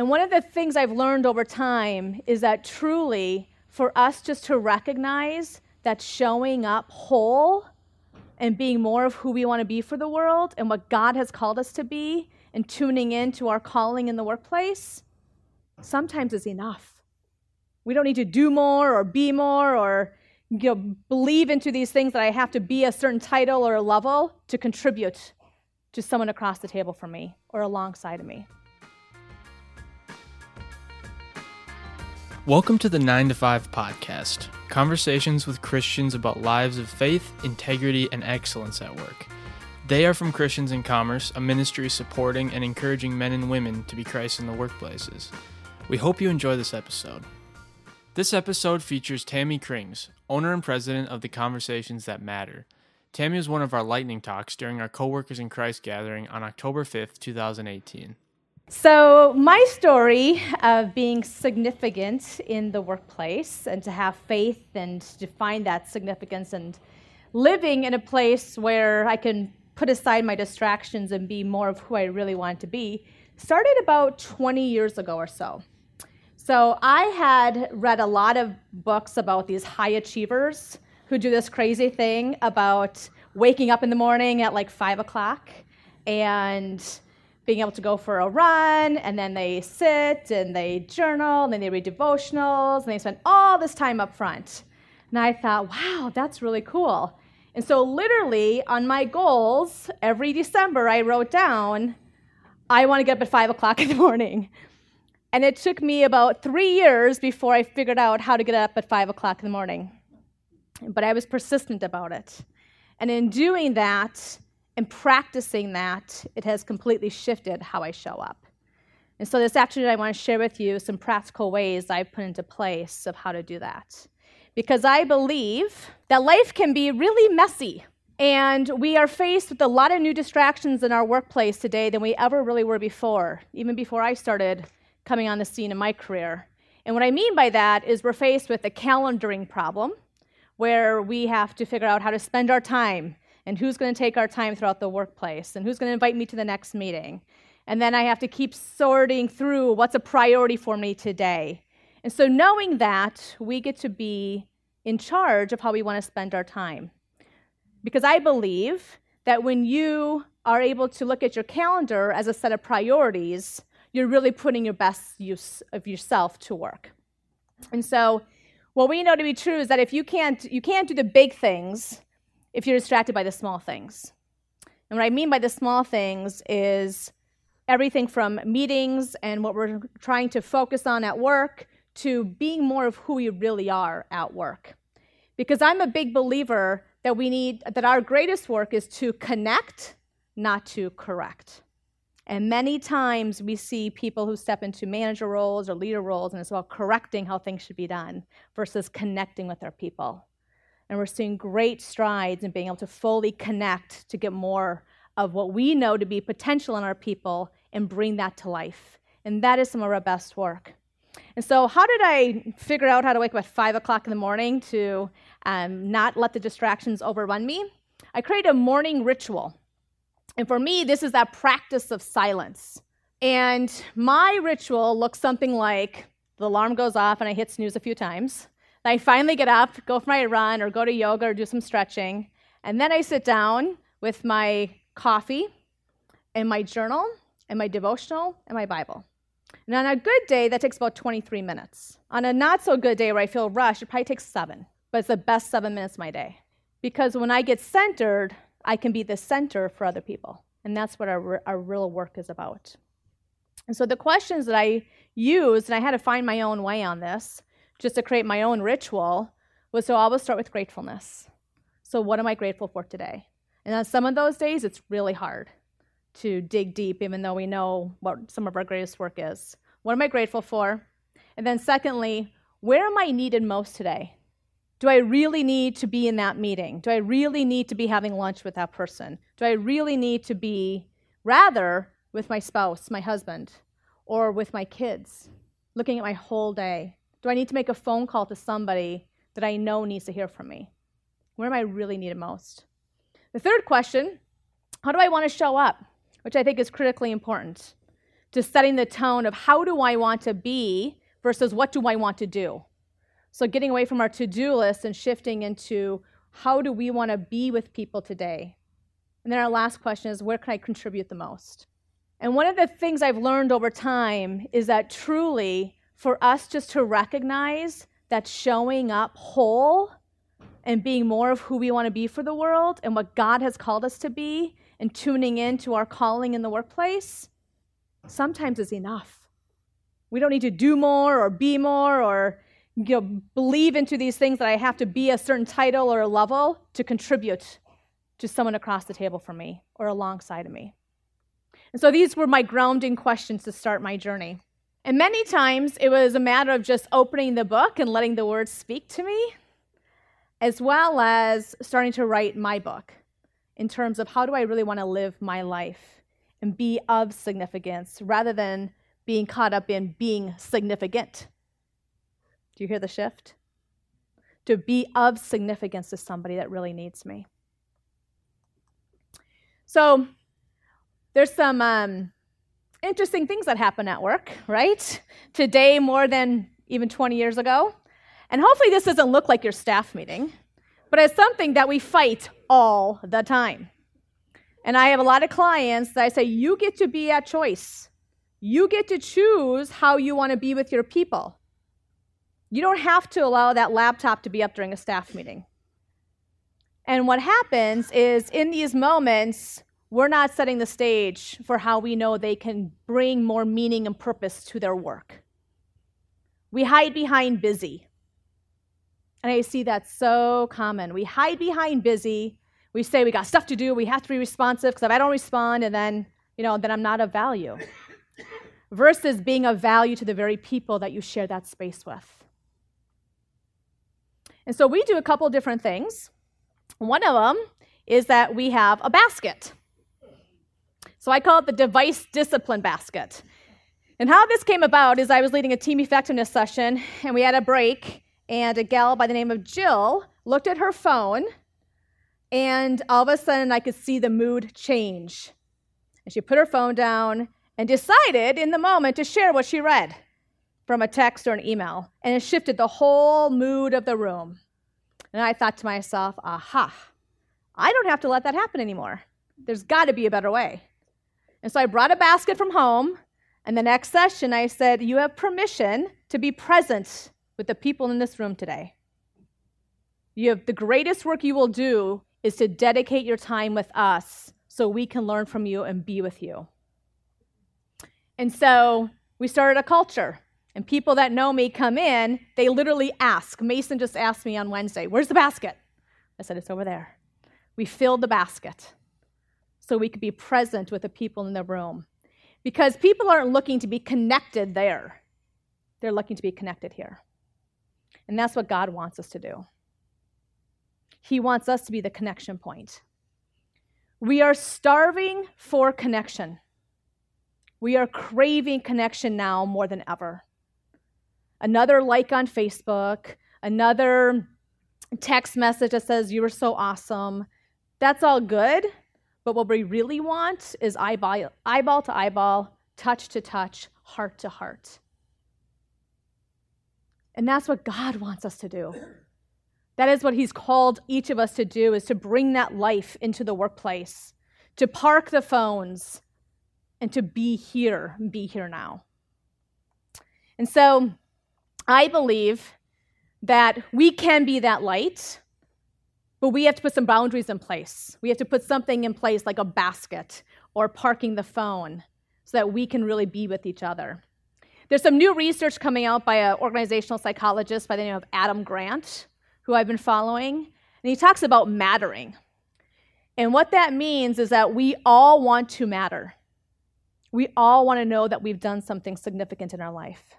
And one of the things I've learned over time is that truly, for us just to recognize that showing up whole and being more of who we want to be for the world and what God has called us to be and tuning in to our calling in the workplace sometimes is enough. We don't need to do more or be more or you know, believe into these things that I have to be a certain title or a level to contribute to someone across the table from me or alongside of me. Welcome to the 9 to 5 podcast conversations with Christians about lives of faith, integrity, and excellence at work. They are from Christians in Commerce, a ministry supporting and encouraging men and women to be Christ in the workplaces. We hope you enjoy this episode. This episode features Tammy Krings, owner and president of the Conversations That Matter. Tammy was one of our lightning talks during our Coworkers in Christ gathering on October 5th, 2018. So, my story of being significant in the workplace and to have faith and to find that significance and living in a place where I can put aside my distractions and be more of who I really want to be started about 20 years ago or so. So, I had read a lot of books about these high achievers who do this crazy thing about waking up in the morning at like 5 o'clock and being able to go for a run, and then they sit and they journal, and then they read devotionals, and they spend all this time up front. And I thought, wow, that's really cool. And so, literally, on my goals, every December, I wrote down, I want to get up at 5 o'clock in the morning. And it took me about three years before I figured out how to get up at 5 o'clock in the morning. But I was persistent about it. And in doing that, and practicing that, it has completely shifted how I show up. And so this afternoon, I want to share with you some practical ways I've put into place of how to do that. Because I believe that life can be really messy. And we are faced with a lot of new distractions in our workplace today than we ever really were before, even before I started coming on the scene in my career. And what I mean by that is we're faced with a calendaring problem where we have to figure out how to spend our time and who's going to take our time throughout the workplace and who's going to invite me to the next meeting. And then I have to keep sorting through what's a priority for me today. And so, knowing that, we get to be in charge of how we want to spend our time. Because I believe that when you are able to look at your calendar as a set of priorities, you're really putting your best use of yourself to work. And so, what we know to be true is that if you can't, you can't do the big things if you're distracted by the small things. And what I mean by the small things is everything from meetings and what we're trying to focus on at work to being more of who we really are at work. Because I'm a big believer that we need that our greatest work is to connect, not to correct. And many times we see people who step into manager roles or leader roles and it's about correcting how things should be done versus connecting with their people. And we're seeing great strides in being able to fully connect to get more of what we know to be potential in our people and bring that to life. And that is some of our best work. And so, how did I figure out how to wake up at 5 o'clock in the morning to um, not let the distractions overrun me? I created a morning ritual. And for me, this is that practice of silence. And my ritual looks something like the alarm goes off and I hit snooze a few times. I finally get up, go for my run, or go to yoga or do some stretching. And then I sit down with my coffee and my journal and my devotional and my Bible. And on a good day, that takes about 23 minutes. On a not so good day where I feel rushed, it probably takes seven, but it's the best seven minutes of my day. Because when I get centered, I can be the center for other people. And that's what our, our real work is about. And so the questions that I used, and I had to find my own way on this, just to create my own ritual was to always start with gratefulness. So, what am I grateful for today? And on some of those days, it's really hard to dig deep, even though we know what some of our greatest work is. What am I grateful for? And then, secondly, where am I needed most today? Do I really need to be in that meeting? Do I really need to be having lunch with that person? Do I really need to be, rather, with my spouse, my husband, or with my kids, looking at my whole day? Do I need to make a phone call to somebody that I know needs to hear from me? Where am I really needed most? The third question how do I want to show up? Which I think is critically important. to setting the tone of how do I want to be versus what do I want to do. So, getting away from our to do list and shifting into how do we want to be with people today. And then our last question is where can I contribute the most? And one of the things I've learned over time is that truly, for us just to recognize that showing up whole and being more of who we want to be for the world and what God has called us to be and tuning in to our calling in the workplace sometimes is enough. We don't need to do more or be more or you know, believe into these things that I have to be a certain title or a level to contribute to someone across the table from me or alongside of me. And so these were my grounding questions to start my journey. And many times it was a matter of just opening the book and letting the words speak to me, as well as starting to write my book in terms of how do I really want to live my life and be of significance rather than being caught up in being significant. Do you hear the shift? To be of significance to somebody that really needs me. So, there's some um, interesting things that happen at work, right? Today, more than even 20 years ago. And hopefully, this doesn't look like your staff meeting, but it's something that we fight all the time. And I have a lot of clients that I say, you get to be at choice. You get to choose how you want to be with your people. You don't have to allow that laptop to be up during a staff meeting. And what happens is in these moments, we're not setting the stage for how we know they can bring more meaning and purpose to their work. We hide behind busy. And I see that so common. We hide behind busy. We say we got stuff to do, we have to be responsive because if I don't respond and then, you know, then I'm not of value. Versus being of value to the very people that you share that space with. And so we do a couple different things. One of them is that we have a basket. So I call it the device discipline basket. And how this came about is I was leading a team effectiveness session, and we had a break, and a gal by the name of Jill looked at her phone, and all of a sudden I could see the mood change. And she put her phone down and decided in the moment to share what she read from a text or an email, and it shifted the whole mood of the room. And I thought to myself, aha, I don't have to let that happen anymore. There's got to be a better way. And so I brought a basket from home. And the next session, I said, You have permission to be present with the people in this room today. You have the greatest work you will do is to dedicate your time with us so we can learn from you and be with you. And so we started a culture. And people that know me come in, they literally ask. Mason just asked me on Wednesday, Where's the basket? I said, It's over there. We filled the basket so we could be present with the people in the room. Because people aren't looking to be connected there, they're looking to be connected here. And that's what God wants us to do. He wants us to be the connection point. We are starving for connection. We are craving connection now more than ever. Another like on Facebook, another text message that says, You were so awesome. That's all good, but what we really want is eyeball, eyeball to eyeball, touch to touch, heart to heart. And that's what God wants us to do. That is what he's called each of us to do is to bring that life into the workplace, to park the phones and to be here, be here now. And so I believe that we can be that light but we have to put some boundaries in place. We have to put something in place like a basket or parking the phone so that we can really be with each other. There's some new research coming out by an organizational psychologist by the name of Adam Grant, who I've been following, and he talks about mattering. And what that means is that we all want to matter. We all want to know that we've done something significant in our life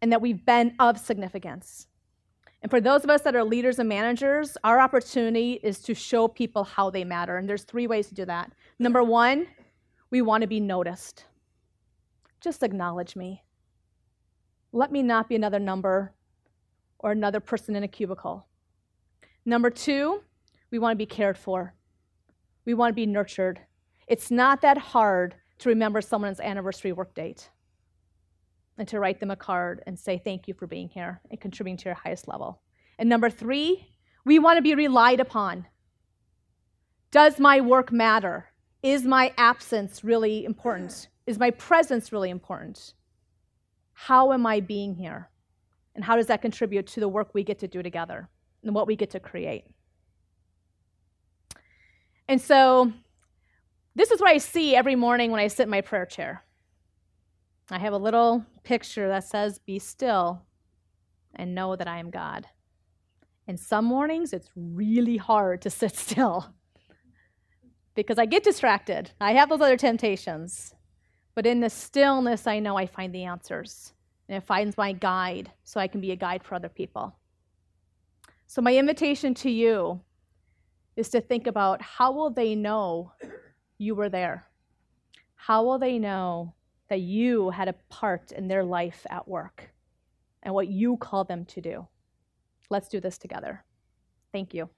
and that we've been of significance. And for those of us that are leaders and managers, our opportunity is to show people how they matter. And there's three ways to do that. Number one, we want to be noticed. Just acknowledge me. Let me not be another number or another person in a cubicle. Number two, we want to be cared for. We want to be nurtured. It's not that hard to remember someone's anniversary work date. And to write them a card and say thank you for being here and contributing to your highest level. And number three, we want to be relied upon. Does my work matter? Is my absence really important? Is my presence really important? How am I being here? And how does that contribute to the work we get to do together and what we get to create? And so, this is what I see every morning when I sit in my prayer chair. I have a little picture that says, Be still and know that I am God. And some mornings it's really hard to sit still because I get distracted. I have those other temptations. But in the stillness, I know I find the answers. And it finds my guide so I can be a guide for other people. So, my invitation to you is to think about how will they know you were there? How will they know that you had a part in their life at work and what you call them to do? Let's do this together. Thank you.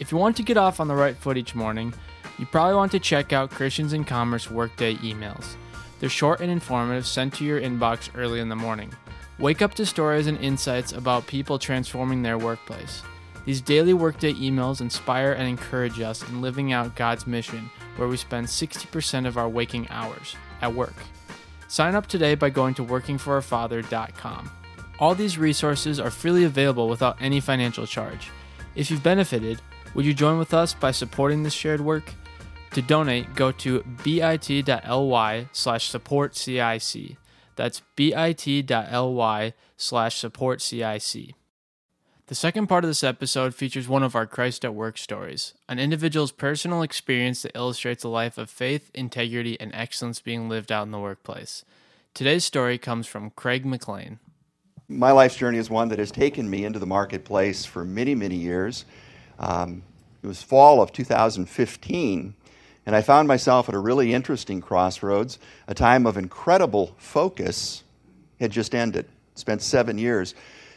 If you want to get off on the right foot each morning, you probably want to check out Christians in Commerce Workday emails. They're short and informative, sent to your inbox early in the morning. Wake up to stories and insights about people transforming their workplace. These daily Workday emails inspire and encourage us in living out God's mission, where we spend 60% of our waking hours at work. Sign up today by going to workingforourfather.com. All these resources are freely available without any financial charge. If you've benefited, would you join with us by supporting this shared work? To donate, go to bit.ly slash support CIC. That's bit.ly slash support CIC. The second part of this episode features one of our Christ at Work stories, an individual's personal experience that illustrates a life of faith, integrity, and excellence being lived out in the workplace. Today's story comes from Craig McLean. My life's journey is one that has taken me into the marketplace for many, many years. Um, it was fall of 2015, and I found myself at a really interesting crossroads. A time of incredible focus had just ended. Spent seven years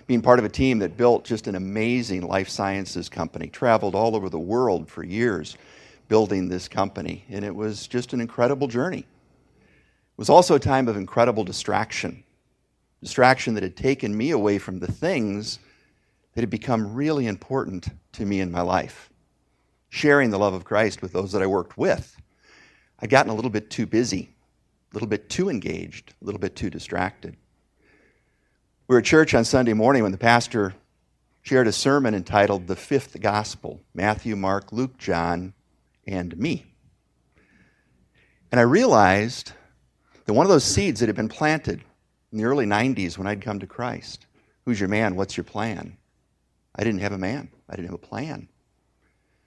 being part of a team that built just an amazing life sciences company, traveled all over the world for years building this company, and it was just an incredible journey. It was also a time of incredible distraction, distraction that had taken me away from the things that had become really important to me in my life. Sharing the love of Christ with those that I worked with. I'd gotten a little bit too busy, a little bit too engaged, a little bit too distracted. We were at church on Sunday morning when the pastor shared a sermon entitled The Fifth Gospel Matthew, Mark, Luke, John, and me. And I realized that one of those seeds that had been planted in the early 90s when I'd come to Christ who's your man? What's your plan? I didn't have a man, I didn't have a plan.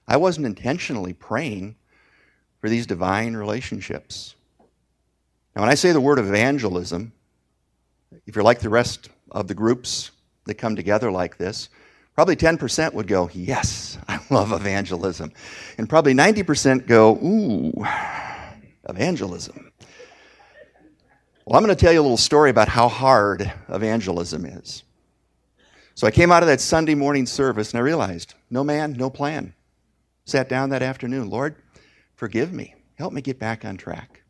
I wasn't intentionally praying for these divine relationships. Now, when I say the word evangelism, if you're like the rest of the groups that come together like this, probably 10% would go, Yes, I love evangelism. And probably 90% go, Ooh, evangelism. Well, I'm going to tell you a little story about how hard evangelism is. So I came out of that Sunday morning service and I realized no man, no plan. Sat down that afternoon, Lord, forgive me. Help me get back on track.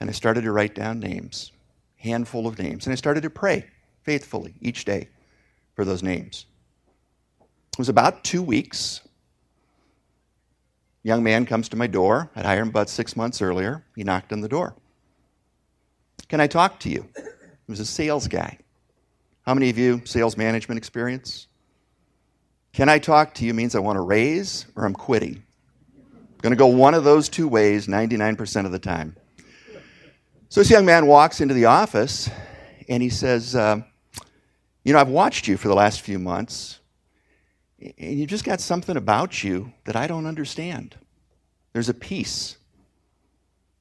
And I started to write down names, handful of names, and I started to pray faithfully each day for those names. It was about two weeks. Young man comes to my door. I'd hired him about six months earlier. He knocked on the door. Can I talk to you? He was a sales guy. How many of you sales management experience? Can I talk to you means I want to raise or I'm quitting. I'm going to go one of those two ways 99% of the time. So this young man walks into the office and he says, uh, you know, I've watched you for the last few months, and you've just got something about you that I don't understand. There's a peace,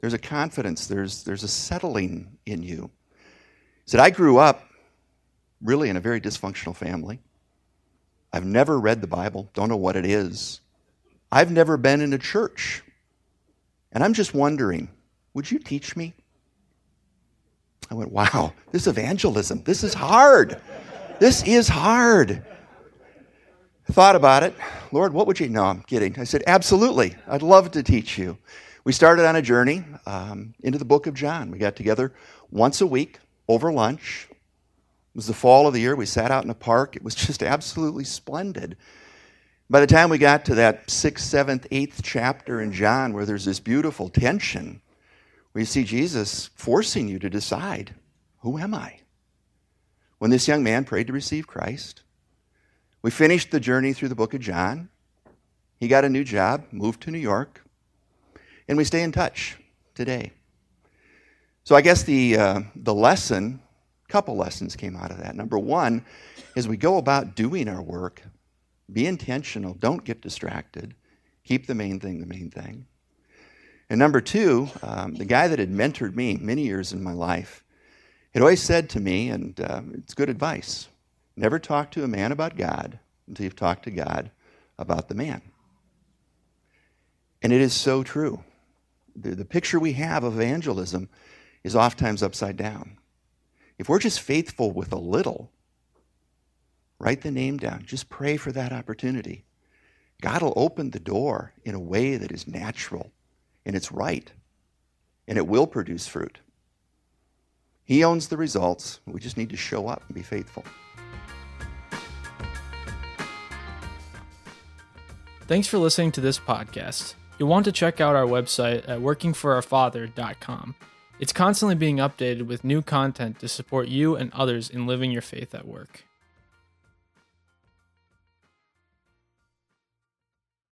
there's a confidence, there's, there's a settling in you. He said, I grew up really in a very dysfunctional family. I've never read the Bible, don't know what it is. I've never been in a church. And I'm just wondering, would you teach me? I went, wow, this evangelism, this is hard. This is hard. I thought about it. Lord, what would you? No, I'm kidding. I said, Absolutely. I'd love to teach you. We started on a journey um, into the book of John. We got together once a week over lunch. It was the fall of the year. We sat out in a park. It was just absolutely splendid. By the time we got to that sixth, seventh, eighth chapter in John, where there's this beautiful tension, we see Jesus forcing you to decide who am I? When this young man prayed to receive Christ, we finished the journey through the book of John. He got a new job, moved to New York, and we stay in touch today. So I guess the, uh, the lesson, a couple lessons came out of that. Number one, as we go about doing our work, be intentional. Don't get distracted. Keep the main thing the main thing. And number two, um, the guy that had mentored me many years in my life had always said to me, and uh, it's good advice never talk to a man about God until you've talked to God about the man. And it is so true. The, the picture we have of evangelism is oftentimes upside down. If we're just faithful with a little, Write the name down. Just pray for that opportunity. God will open the door in a way that is natural and it's right, and it will produce fruit. He owns the results. We just need to show up and be faithful. Thanks for listening to this podcast. You'll want to check out our website at workingforourfather.com. It's constantly being updated with new content to support you and others in living your faith at work.